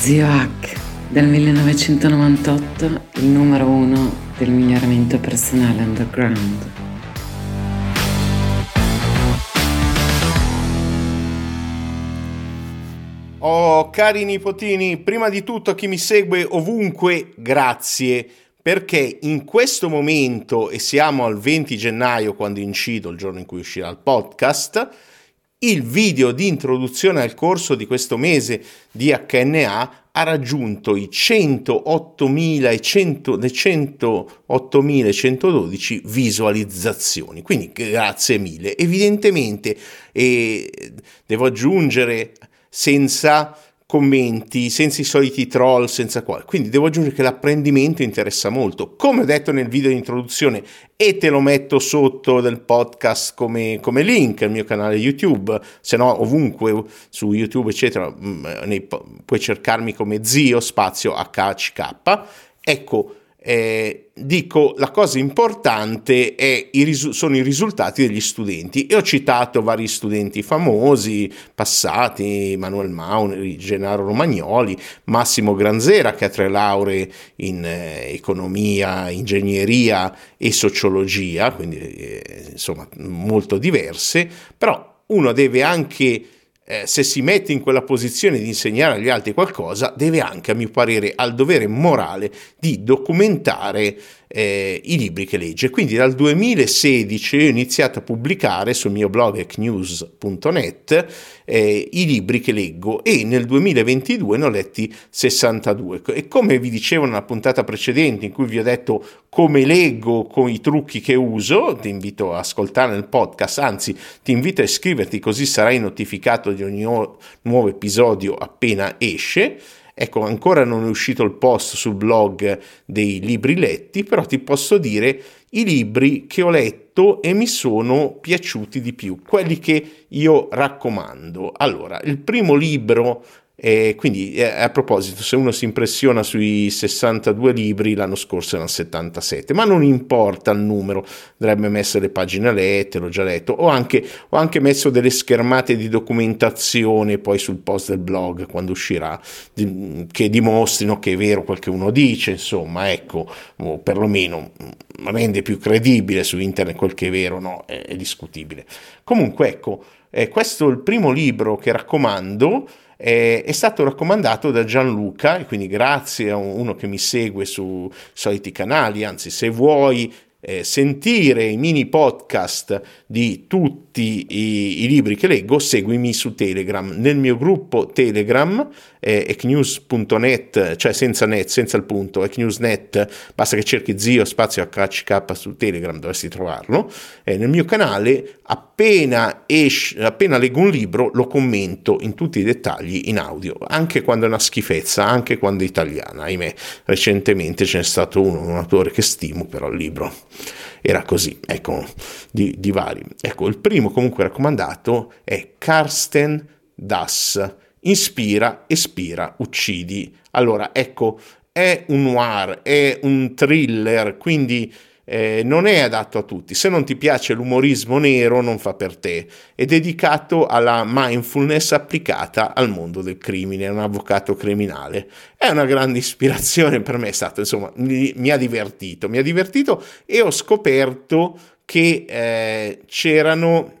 Zio Hack, del 1998, il numero uno del miglioramento personale underground. Oh, cari nipotini, prima di tutto a chi mi segue ovunque, grazie, perché in questo momento, e siamo al 20 gennaio quando incido, il giorno in cui uscirà il podcast, il video di introduzione al corso di questo mese di HNA ha raggiunto i 108.112 visualizzazioni. Quindi grazie mille. Evidentemente, eh, devo aggiungere senza commenti, senza i soliti troll, senza qual. Quindi devo aggiungere che l'apprendimento interessa molto. Come ho detto nel video di introduzione, e te lo metto sotto del podcast come, come link al mio canale YouTube, se no ovunque su YouTube, eccetera, mm, nei, puoi cercarmi come zio spazio HCK. Ecco, eh, dico la cosa importante i risu- sono i risultati degli studenti. E ho citato vari studenti famosi passati Manuel Mauri, Gennaro Romagnoli Massimo Granzera che ha tre lauree in eh, economia ingegneria e sociologia quindi eh, insomma molto diverse. Però uno deve anche eh, se si mette in quella posizione di insegnare agli altri qualcosa, deve anche, a mio parere, al dovere morale di documentare eh, i libri che legge. Quindi dal 2016 ho iniziato a pubblicare sul mio blog ecnews.net eh, i libri che leggo e nel 2022 ne ho letti 62. E come vi dicevo nella puntata precedente in cui vi ho detto come leggo con i trucchi che uso, ti invito a ascoltare il podcast, anzi ti invito a iscriverti così sarai notificato di ogni nuovo episodio appena esce. Ecco, ancora non è uscito il post sul blog dei libri letti, però ti posso dire i libri che ho letto e mi sono piaciuti di più, quelli che io raccomando. Allora, il primo libro e quindi eh, a proposito, se uno si impressiona sui 62 libri, l'anno scorso erano 77, ma non importa il numero, avrebbe messo le pagine lette, l'ho già letto, ho anche, ho anche messo delle schermate di documentazione poi sul post del blog quando uscirà, di, che dimostrino che è vero quel che uno dice, insomma, ecco, o perlomeno mm, rende più credibile su internet quel che è vero, no, è, è discutibile. Comunque, ecco, eh, questo è il primo libro che raccomando eh, è stato raccomandato da Gianluca e quindi grazie a uno che mi segue su soliti canali, anzi se vuoi eh, sentire i mini podcast di tutti i, i, libri che leggo, seguimi su Telegram. Nel mio gruppo Telegram, eh, ecnews.net, cioè senza net, senza il punto, ecnewsnet, basta che cerchi zio spazio HCK su Telegram, dovresti trovarlo. Eh, nel mio canale, appena, esce, appena leggo un libro, lo commento in tutti i dettagli in audio, anche quando è una schifezza, anche quando è italiana, ahimè. Recentemente ce n'è stato uno, un autore che stimo, però il libro era così, ecco, di, di vari. Ecco, il primo comunque raccomandato è Karsten Das, Inspira, espira, uccidi. Allora, ecco, è un noir, è un thriller, quindi eh, non è adatto a tutti. Se non ti piace l'umorismo nero, non fa per te. È dedicato alla mindfulness applicata al mondo del crimine, è un avvocato criminale. È una grande ispirazione per me, è stato, insomma, mi, mi ha divertito, mi ha divertito e ho scoperto che eh, c'erano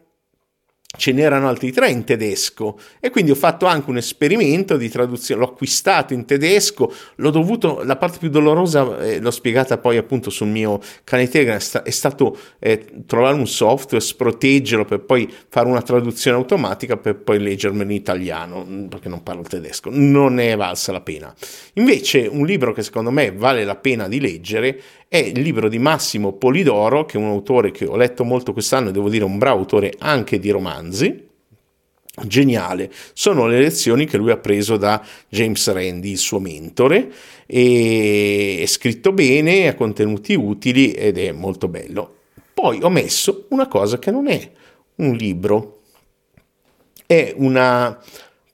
ce n'erano altri tre in tedesco e quindi ho fatto anche un esperimento di traduzione, l'ho acquistato in tedesco, l'ho dovuto, la parte più dolorosa eh, l'ho spiegata poi appunto sul mio canale Telegram, è, sta, è stato eh, trovare un software, sproteggerlo per poi fare una traduzione automatica per poi leggermelo in italiano, mm, perché non parlo tedesco, non è valsa la pena. Invece un libro che secondo me vale la pena di leggere è il libro di Massimo Polidoro, che è un autore che ho letto molto quest'anno e devo dire un bravo autore anche di romanzi. Geniale, sono le lezioni che lui ha preso da James Randi, il suo mentore, è scritto bene, ha contenuti utili ed è molto bello. Poi ho messo una cosa che non è un libro, è una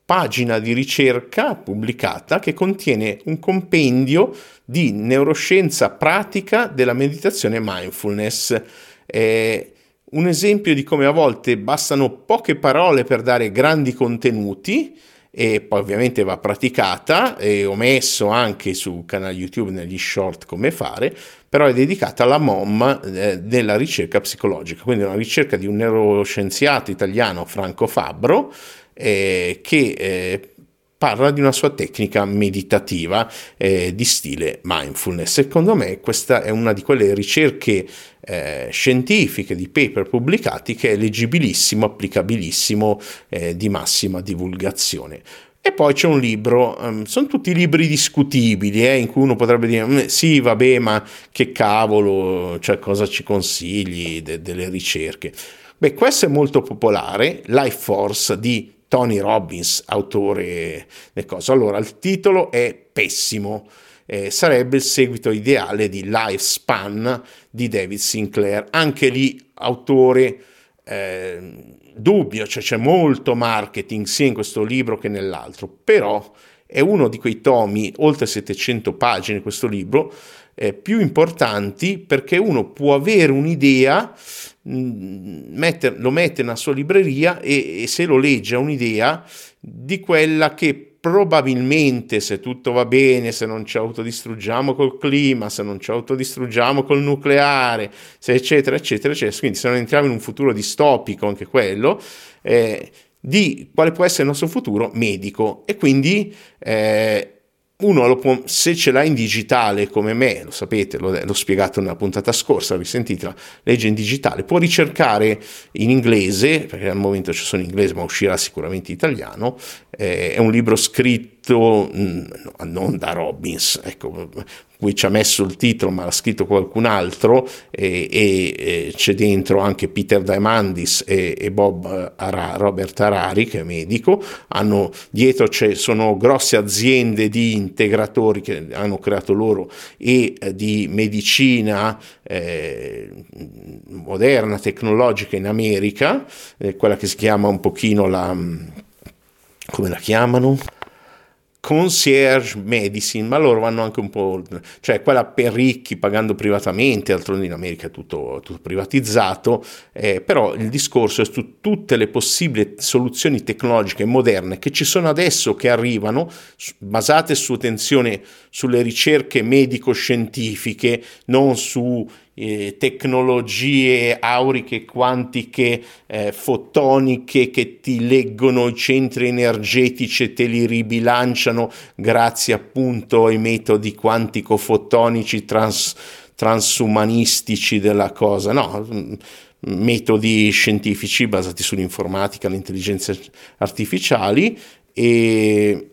pagina di ricerca pubblicata che contiene un compendio di neuroscienza pratica della meditazione mindfulness. È un esempio di come a volte bastano poche parole per dare grandi contenuti e poi ovviamente va praticata e ho messo anche sul canale YouTube negli short come fare, però è dedicata alla MOM eh, della ricerca psicologica, quindi una ricerca di un neuroscienziato italiano Franco Fabbro eh, che eh, parla di una sua tecnica meditativa eh, di stile mindfulness. Secondo me questa è una di quelle ricerche eh, scientifiche di paper pubblicati che è leggibilissimo, applicabilissimo, eh, di massima divulgazione. E poi c'è un libro, um, sono tutti libri discutibili, eh, in cui uno potrebbe dire, mm, sì, vabbè, ma che cavolo, cioè cosa ci consigli de- delle ricerche? Beh, questo è molto popolare, Life Force di Tony Robbins, autore del coso. Allora, il titolo è pessimo. Eh, sarebbe il seguito ideale di Lifespan di David Sinclair. Anche lì, autore eh, dubbio, cioè c'è molto marketing sia in questo libro che nell'altro, però è uno di quei tomi, oltre 700 pagine questo libro, eh, più importanti perché uno può avere un'idea, mette, lo mette nella sua libreria e, e se lo legge ha un'idea di quella che probabilmente se tutto va bene, se non ci autodistruggiamo col clima, se non ci autodistruggiamo col nucleare, se eccetera, eccetera, eccetera, quindi se non entriamo in un futuro distopico, anche quello, eh, di quale può essere il nostro futuro medico. E quindi eh, uno può, se ce l'ha in digitale come me, lo sapete, l'ho, l'ho spiegato nella puntata scorsa, risentitela, legge in digitale, può ricercare in inglese, perché al momento ci sono in inglese, ma uscirà sicuramente in italiano, eh, è un libro scritto mh, mm, non da Robbins, ecco, cui ci ha messo il titolo ma l'ha scritto qualcun altro e, e, e c'è dentro anche Peter Diamandis e, e Bob Ara, Robert Harari che è medico hanno, dietro sono grosse aziende di integratori che hanno creato loro e eh, di medicina eh, moderna tecnologica in America eh, quella che si chiama un pochino la come la chiamano? Concierge medicine, ma loro vanno anche un po', cioè quella per ricchi pagando privatamente, d'altronde in America è tutto, tutto privatizzato, eh, però il discorso è su tutte le possibili soluzioni tecnologiche moderne che ci sono adesso, che arrivano, basate su attenzione sulle ricerche medico-scientifiche, non su eh, tecnologie auriche, quantiche, eh, fotoniche che ti leggono i centri energetici e te li ribilanciano grazie appunto ai metodi quantico-fotonici trans, transumanistici della cosa. No, mm, metodi scientifici basati sull'informatica, le intelligenze artificiali e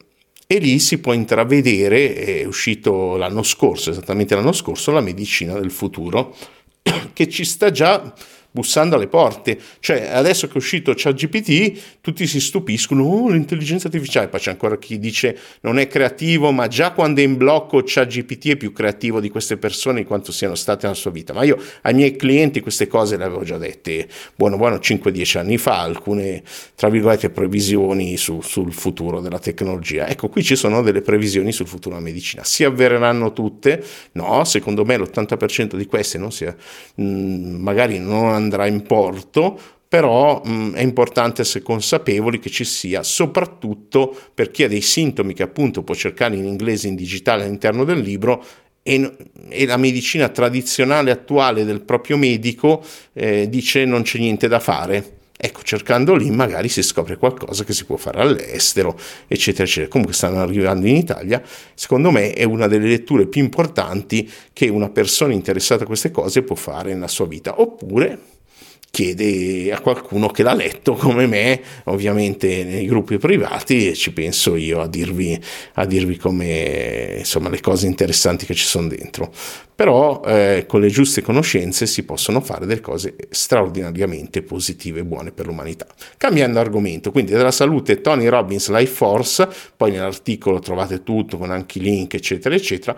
e lì si può intravedere, è uscito l'anno scorso, esattamente l'anno scorso, la medicina del futuro, che ci sta già bussando alle porte. Cioè, adesso che è uscito ChatGPT, tutti si stupiscono, oh, l'intelligenza artificiale, poi c'è ancora chi dice non è creativo, ma già quando è in blocco ChatGPT è più creativo di queste persone in quanto siano state nella sua vita. Ma io ai miei clienti queste cose le avevo già dette, buono buono, 5-10 anni fa, alcune, tra virgolette, previsioni su, sul futuro della tecnologia. Ecco, qui ci sono delle previsioni sul futuro della medicina. Si avvereranno tutte? No, secondo me l'80% di queste non si, mh, mm, magari non andrà in porto, però mh, è importante essere consapevoli che ci sia, soprattutto per chi ha dei sintomi che appunto può cercare in inglese in digitale all'interno del libro e, e la medicina tradizionale attuale del proprio medico eh, dice non c'è niente da fare. Ecco, cercando lì magari si scopre qualcosa che si può fare all'estero, eccetera, eccetera. Comunque stanno arrivando in Italia. Secondo me è una delle letture più importanti che una persona interessata a queste cose può fare nella sua vita. Oppure chiede a qualcuno che l'ha letto come me, ovviamente nei gruppi privati, e ci penso io a dirvi, a dirvi come insomma le cose interessanti che ci sono dentro. Però eh, con le giuste conoscenze si possono fare delle cose straordinariamente positive e buone per l'umanità. Cambiando argomento, quindi della salute Tony Robbins Life Force, poi nell'articolo trovate tutto con anche i link eccetera eccetera,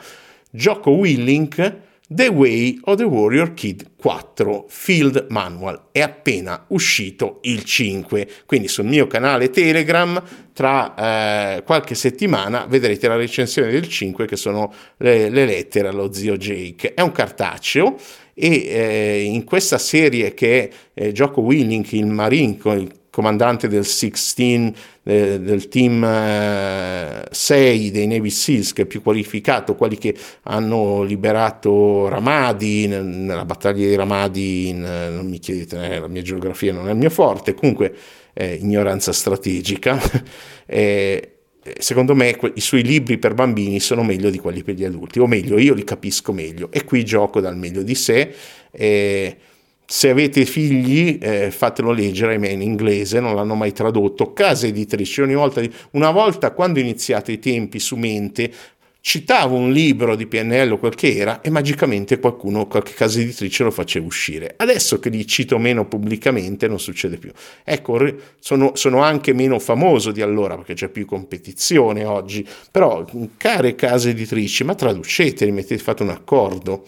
Gioco Willink The Way of the Warrior Kid 4 Field Manual. È appena uscito il 5, quindi sul mio canale Telegram tra eh, qualche settimana vedrete la recensione del 5 che sono le, le lettere allo zio Jake. È un cartaceo e eh, in questa serie che è eh, Gioco Willing, il Marine, il comandante del 16 eh, del team eh, 6 dei Navy Seals che è più qualificato, quelli che hanno liberato Ramadi nella battaglia di Ramadi, in, eh, non mi chiedete, eh, la mia geografia non è il mio forte, comunque ignoranza strategica. eh, secondo me i suoi libri per bambini sono meglio di quelli per gli adulti, o meglio, io li capisco meglio e qui gioco dal meglio di sé. Eh, se avete figli, eh, fatelo leggere, ma in inglese, non l'hanno mai tradotto. Case editrici, ogni volta, una volta quando ho iniziato i tempi su mente, citavo un libro di PNL o quel che era e magicamente qualcuno, qualche casa editrice lo faceva uscire. Adesso che li cito meno pubblicamente non succede più. Ecco, sono, sono anche meno famoso di allora perché c'è più competizione oggi, però care case editrici, ma traduceteli, mettete, fate un accordo.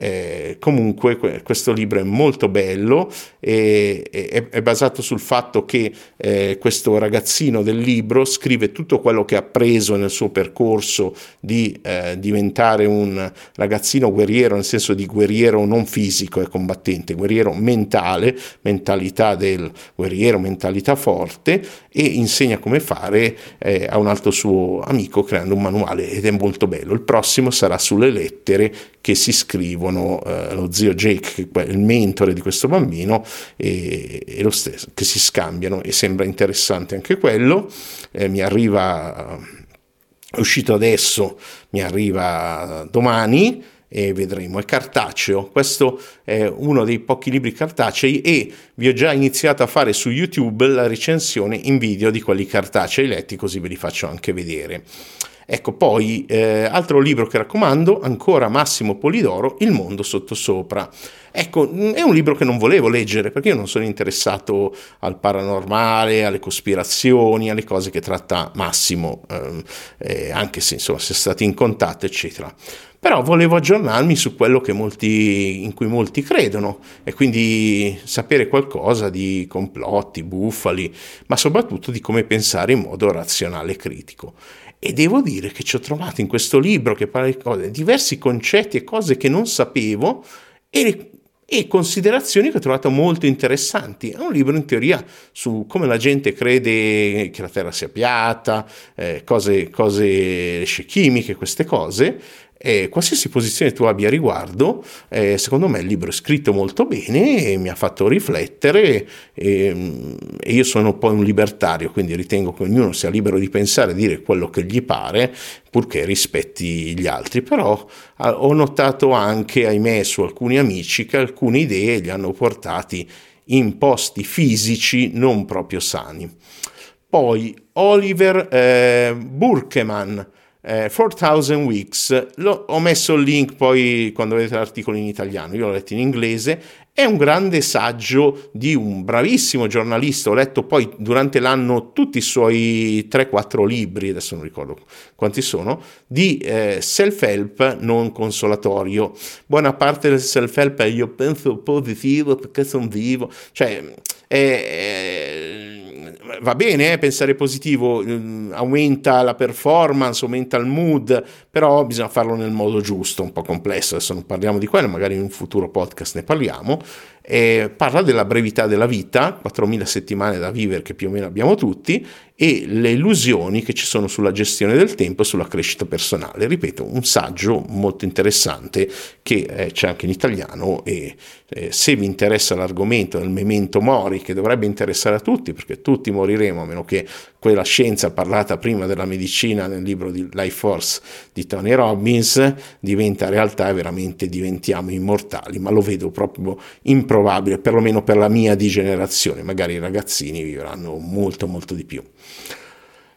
Eh, comunque questo libro è molto bello e è, è basato sul fatto che eh, questo ragazzino del libro scrive tutto quello che ha preso nel suo percorso di eh, diventare un ragazzino guerriero nel senso di guerriero non fisico e combattente, guerriero mentale, mentalità del guerriero, mentalità forte e insegna come fare eh, a un altro suo amico creando un manuale ed è molto bello. Il prossimo sarà sulle lettere che si scrivono, eh, lo zio Jake, il mentore di questo bambino, e, e, lo stesso, che si scambiano e sembra interessante anche quello. Eh, mi arriva, è uscito adesso, mi arriva domani e vedremo. È cartaceo, questo è uno dei pochi libri cartacei e vi ho già iniziato a fare su YouTube la recensione in video di quelli cartacei letti, così ve li faccio anche vedere. Ecco, poi eh, altro libro che raccomando, ancora Massimo Polidoro, Il mondo sottosopra. Ecco, mm, è un libro che non volevo leggere perché io non sono interessato al paranormale, alle cospirazioni, alle cose che tratta Massimo, ehm, eh, anche se insomma si è stati in contatto, eccetera però volevo aggiornarmi su quello molti, in cui molti credono e quindi sapere qualcosa di complotti, bufali, ma soprattutto di come pensare in modo razionale e critico. E devo dire che ci ho trovato in questo libro che parla di cose, diversi concetti e cose che non sapevo e, e, considerazioni che ho trovato molto interessanti. È un libro in teoria su come la gente crede che la Terra sia piatta, eh, cose, cose chimiche, queste cose, e qualsiasi posizione tu abbia a riguardo, eh, secondo me il libro è scritto molto bene e mi ha fatto riflettere e, e, io sono poi un libertario, quindi ritengo che ognuno sia libero di pensare e dire quello che gli pare, purché rispetti gli altri. Però ho notato anche, ahimè, su alcuni amici che alcune idee li hanno portati in posti fisici non proprio sani. Poi Oliver eh, Burkeman, eh, 4000 Weeks, Lo, ho messo il link poi quando vedete l'articolo in italiano, io l'ho letto in inglese, è un grande saggio di un bravissimo giornalista, ho letto poi durante l'anno tutti i suoi 3-4 libri, adesso non ricordo quanti sono, di eh, self-help non consolatorio. Buona parte del self-help è io penso positivo perché sono vivo, cioè... è, va bene eh, pensare positivo, mm, aumenta la performance, aumenta il mood, però bisogna farlo nel modo giusto, un po' complesso, adesso non parliamo di quello, magari in un futuro podcast ne parliamo. E parla della brevità della vita, 4.000 settimane da vivere che più o meno abbiamo tutti, e le illusioni che ci sono sulla gestione del tempo e sulla crescita personale. Ripeto, un saggio molto interessante che eh, c'è anche in italiano e eh, se vi interessa l'argomento del memento mori, che dovrebbe interessare a tutti, perché tutti moriremo, a meno che quella scienza parlata prima della medicina nel libro di Life Force di Tony Robbins diventa realtà e veramente diventiamo immortali, ma lo vedo proprio improbabile, perlomeno per la mia di generazione, magari i ragazzini vivranno molto molto di più.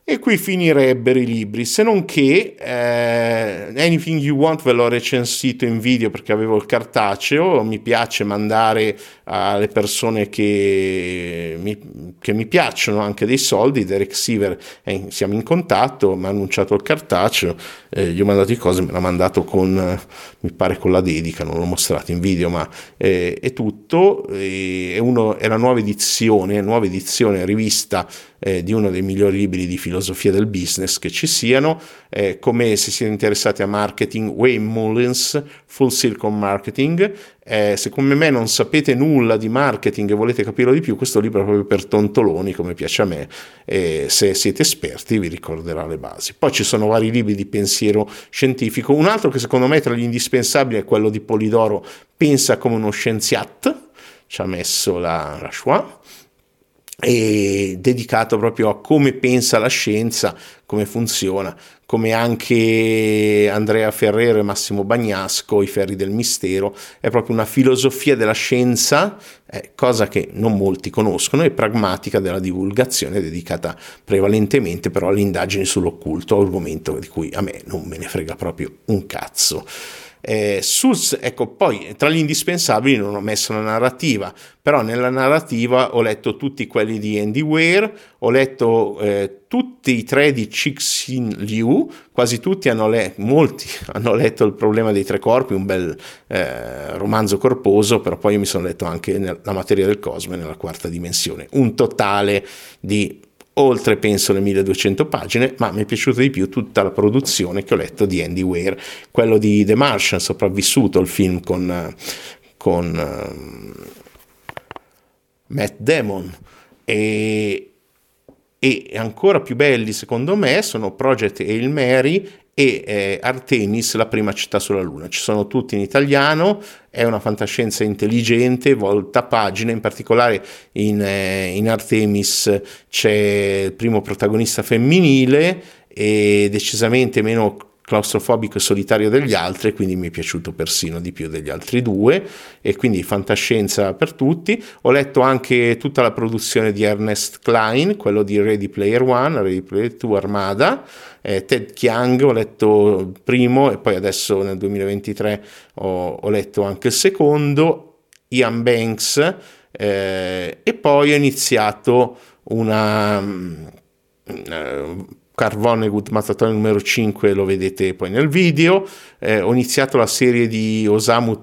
E qui finirebbero i libri, se non che eh, Anything You Want ve l'ho recensito in video perché avevo il cartaceo, mi piace mandare alle persone che mi, che mi piacciono anche dei soldi, Derek Siever, eh, siamo in contatto, mi ha annunciato il cartaceo, eh, gli ho mandato i cose, me l'ha mandato con, mi pare con la dedica, non l'ho mostrato in video, ma eh, è tutto, è, uno, è la nuova edizione, nuova edizione rivista eh, di uno dei migliori libri di filosofia del business che ci siano, eh, come se siete interessati a marketing, Wayne Mullins, Full Circle Marketing, eh, se come me non sapete nulla di marketing e volete capirlo di più, questo libro è proprio per tontoloni, come piace a me, e se siete esperti vi ricorderà le basi. Poi ci sono vari libri di pensiero scientifico, un altro che secondo me è tra gli indispensabili è quello di Polidoro, Pensa come uno scienziato, ci ha messo la, la Schwa, e dedicato proprio a come pensa la scienza, come funziona, come anche Andrea Ferrero e Massimo Bagnasco, I ferri del mistero, è proprio una filosofia della scienza, eh, cosa che non molti conoscono, e pragmatica della divulgazione, dedicata prevalentemente però alle indagini sull'occulto, argomento di cui a me non me ne frega proprio un cazzo. Eh, sus, ecco, poi tra gli indispensabili non ho messo la narrativa, però nella narrativa ho letto tutti quelli di Andy Weir, ho letto eh, tutti i tre di Cixin Liu, quasi tutti hanno letto, molti hanno letto Il problema dei tre corpi, un bel eh, romanzo corposo, però poi mi sono letto anche La materia del cosmo nella quarta dimensione, un totale di oltre penso le 1200 pagine, ma mi è piaciuta di più tutta la produzione che ho letto di Andy Weir, quello di The Martian, sopravvissuto il film con, con uh, Matt Damon. E, e ancora più belli secondo me sono Project Hail Mary e eh, Artemis, la prima città sulla Luna. Ci sono tutti in italiano, è una fantascienza intelligente, volta pagina, in particolare in, eh, in Artemis c'è il primo protagonista femminile e decisamente meno claustrofobico e solitario degli altri, quindi mi è piaciuto persino di più degli altri due, e quindi fantascienza per tutti. Ho letto anche tutta la produzione di Ernest Klein, quello di Ready Player One, Ready Player 2 Armada, eh, Ted Chiang, ho letto primo e poi adesso nel 2023 ho, ho letto anche il secondo, Ian Banks, eh, e poi ho iniziato una... Uh, Carl Vonnegut Mazzatore numero 5 lo vedete poi nel video, eh, ho iniziato la serie di Osamu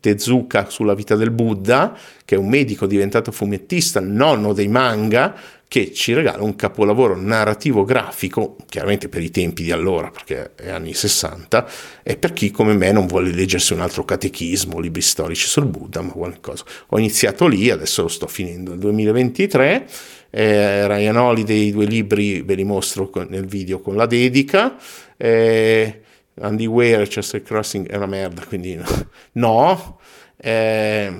Tezuka sulla vita del Buddha, che è un medico diventato fumettista, nonno dei manga, che ci regala un capolavoro narrativo grafico, chiaramente per i tempi di allora, perché è anni 60, e per chi come me non vuole leggersi un altro catechismo, libri storici sul Buddha, ma qualcosa. Ho iniziato lì, adesso lo sto finendo nel 2023 eh, Ryan Holiday, i due libri ve li mostro nel video con la dedica. Eh, Andy Ware, Chester Crossing è una merda, quindi no. no. Eh,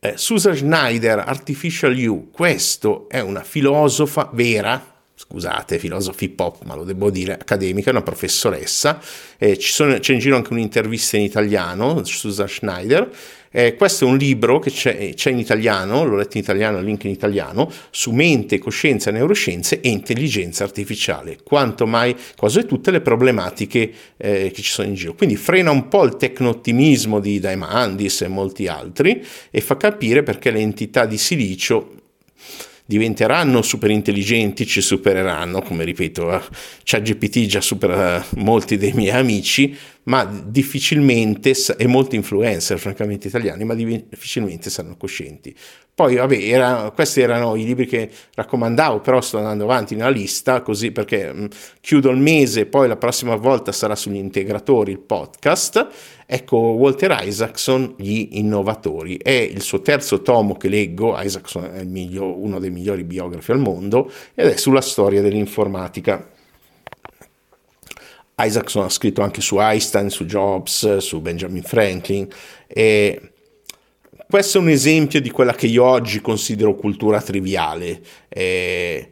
eh, Susan Schneider, Artificial You, questo è una filosofa vera, scusate, filosofi pop, ma lo devo dire, accademica, una professoressa. Eh, sono, c'è in giro anche un'intervista in italiano, Susan Schneider, eh, questo è un libro che c'è, c'è, in italiano, l'ho letto in italiano, link in italiano, su mente, coscienza, neuroscienze e intelligenza artificiale, quanto mai, quasi tutte le problematiche eh, che ci sono in giro. Quindi frena un po' il tecno-ottimismo di Diamandis e molti altri e fa capire perché le entità di silicio diventeranno super intelligenti, ci supereranno, come ripeto, eh, ChatGPT già supera molti dei miei amici, ma difficilmente, e molti influencer francamente italiani, ma difficilmente saranno coscienti. Poi, vabbè, era, questi erano i libri che raccomandavo, però sto andando avanti nella lista, così perché mh, chiudo il mese, poi la prossima volta sarà sugli integratori il podcast. Ecco, Walter Isaacson, Gli innovatori, è il suo terzo tomo che leggo, Isaacson è miglior, uno dei migliori biografi al mondo, ed è sulla storia dell'informatica. Isaacson ha scritto anche su Einstein, su Jobs, su Benjamin Franklin e questo è un esempio di quella che io oggi considero cultura triviale. Eh,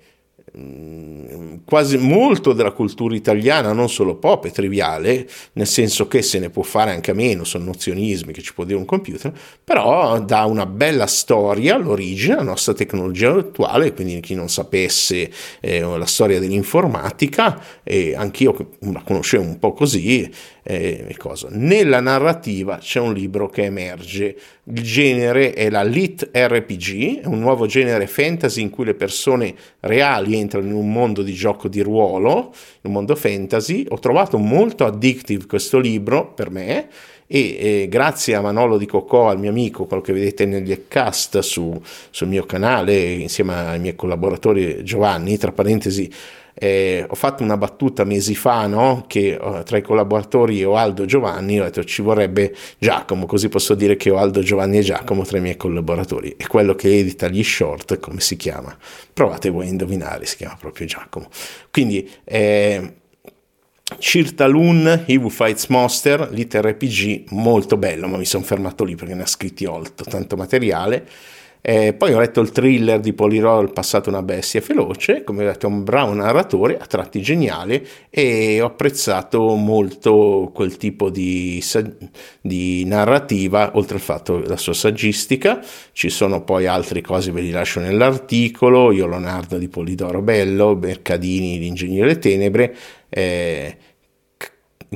quasi molto della cultura italiana, non solo pop, è triviale, nel senso che se ne può fare anche a meno, sono nozionismi che ci può dire un computer, però dà una bella storia all'origine, la nostra tecnologia attuale, quindi chi non sapesse eh, la storia dell'informatica, e anch'io la conoscevo un po' così, eh, nella narrativa c'è un libro che emerge, il genere è la Lit RPG, è un nuovo genere fantasy in cui le persone reali entrano in un mondo di gioco di ruolo, un mondo fantasy. Ho trovato molto addictive questo libro per me e eh, grazie a Manolo di Cocò, al mio amico, quello che vedete negli cast su, sul mio canale, insieme ai miei collaboratori Giovanni, tra parentesi, eh, ho fatto una battuta mesi fa no? che uh, tra i collaboratori ho Aldo Giovanni, ho detto ci vorrebbe Giacomo, così posso dire che ho Aldo Giovanni e Giacomo tra i miei collaboratori. E quello che edita gli short, come si chiama? Provate voi a indovinare, si chiama proprio Giacomo. Quindi... Eh, Cirtalun, Who Fights Monster, l'ITRPG, molto bello, ma mi sono fermato lì perché ne ha scritti oltre, tanto materiale. Eh, poi ho letto il thriller di Polirò, Il passato una bestia feroce, come detto è un bravo narratore, a tratti geniale e ho apprezzato molto quel tipo di, di narrativa, oltre al fatto la sua saggistica, ci sono poi altre cose, ve li lascio nell'articolo, Io Leonardo di Polidoro Bello, Mercadini, L'ingegnere tenebre, eh,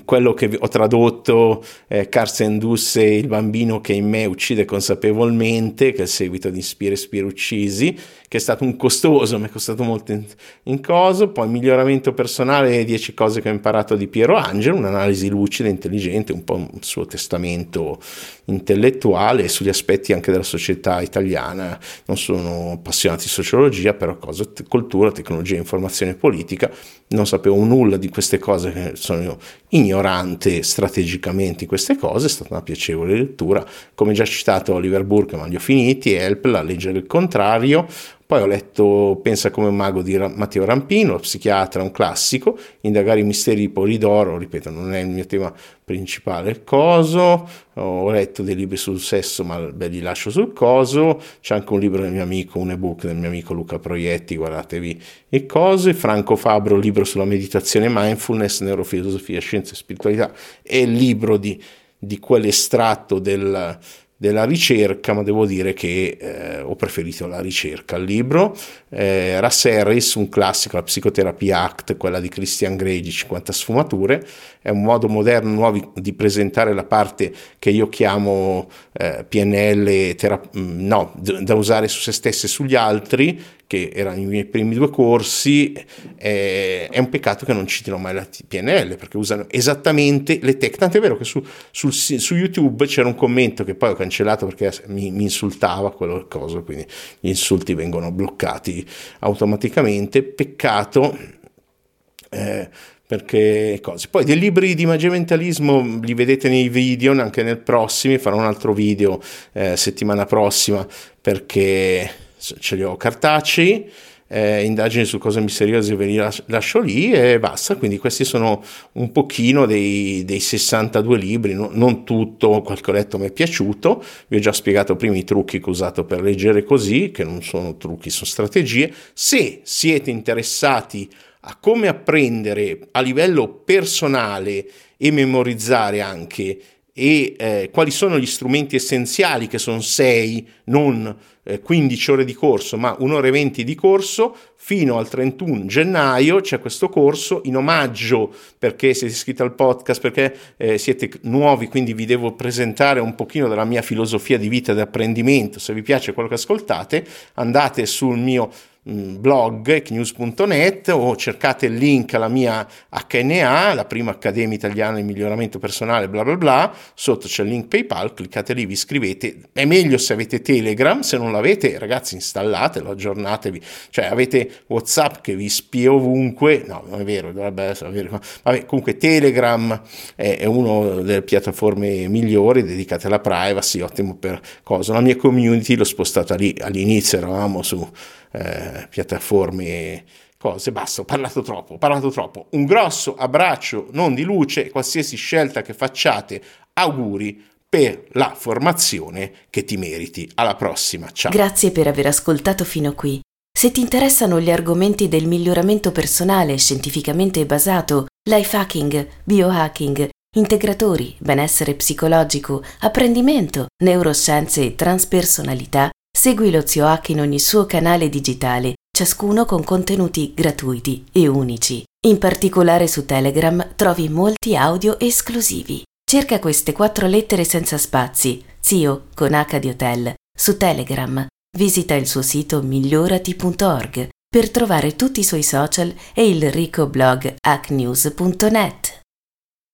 quello che ho tradotto eh, Carsten Dusse, il bambino che in me uccide consapevolmente, che è il seguito di Spire Spire uccisi, che è stato un costoso, mi è costato molto in, in coso, poi miglioramento personale, 10 cose che ho imparato di Piero Angelo, un'analisi lucida, intelligente, un po' il suo testamento intellettuale sugli aspetti anche della società italiana, non sono appassionato di sociologia, però cosa, cultura, tecnologia, informazione politica, non sapevo nulla di queste cose, sono ignorante strategicamente in queste cose, è stata una piacevole lettura, come già citato Oliver Burke, ma li ho finiti, Help, La legge del contrario, poi ho letto Pensa come un mago di Matteo Rampino, psichiatra, un classico, Indagare i misteri di Polidoro, ripeto, non è il mio tema principale. Coso, ho letto dei libri sul sesso, ma beh, li lascio sul coso. C'è anche un libro del mio amico, un ebook del mio amico Luca Proietti, guardatevi e cose. Franco Fabro, libro sulla meditazione, mindfulness, neurofilosofia, scienza e spiritualità, è il libro di, di quell'estratto del della ricerca, ma devo dire che eh, ho preferito la ricerca al libro. Eh, Russ Harris, un classico, la Psicoterapia Act, quella di Christian Grey di 50 sfumature, è un modo moderno nuovo di presentare la parte che io chiamo eh, PNL terap- mm, no, da usare su se stessi e sugli altri, che erano i miei primi due corsi, eh, è un peccato che non citino mai la PNL, perché usano esattamente le tecniche. Tanto è vero che su, sul, su, YouTube c'era un commento che poi ho cancellato perché mi, mi insultava quello cosa, quindi gli insulti vengono bloccati automaticamente. Peccato. Eh, perché cose. Poi dei libri di magia mentalismo li vedete nei video, anche nel prossimo, farò un altro video eh, settimana prossima perché ce li ho cartacei. Eh, indagini su cose misteriose ve li lascio lì e basta. Quindi questi sono un pochino dei, dei 62 libri, no, non tutto, quel che ho letto mi è piaciuto. Vi ho già spiegato prima i trucchi che ho usato per leggere così, che non sono trucchi, sono strategie. Se siete interessati a come apprendere a livello personale e memorizzare anche e eh, quali sono gli strumenti essenziali che sono 6, non eh, 15 ore di corso, ma un'ora e 20 di corso, fino al 31 gennaio c'è questo corso in omaggio perché siete iscritti al podcast, perché eh, siete nuovi, quindi vi devo presentare un pochino della mia filosofia di vita e di apprendimento. Se vi piace quello che ascoltate, andate sul mio blog ecnews.net o cercate il link alla mia HNA, la prima Accademia Italiana di Miglioramento Personale, bla bla bla, sotto c'è il link PayPal, cliccate lì, vi iscrivete, è meglio se avete Telegram, se non l'avete ragazzi installatelo, aggiornatevi, cioè avete Whatsapp che vi spia ovunque, no non è vero, dovrebbe vero, vabbè comunque Telegram è una delle piattaforme migliori dedicate alla privacy, ottimo per cosa, la mia community l'ho spostata lì, all'inizio eravamo su eh, piattaforme cose, basta, ho parlato troppo, ho parlato troppo. Un grosso abbraccio, non di luce, qualsiasi scelta che facciate, auguri per la formazione che ti meriti. Alla prossima, ciao. Grazie per aver ascoltato fino qui. Se ti interessano gli argomenti del miglioramento personale scientificamente basato, life hacking, biohacking, integratori, benessere psicologico, apprendimento, neuroscienze e transpersonalità, segui lo Zio Hack in ogni suo canale digitale, ciascuno con contenuti gratuiti e unici. In particolare su Telegram trovi molti audio esclusivi. Cerca queste quattro lettere senza spazi, Zio con H di Hotel, su Telegram. Visita il suo sito migliorati.org per trovare tutti i suoi social e il ricco blog hacknews.net.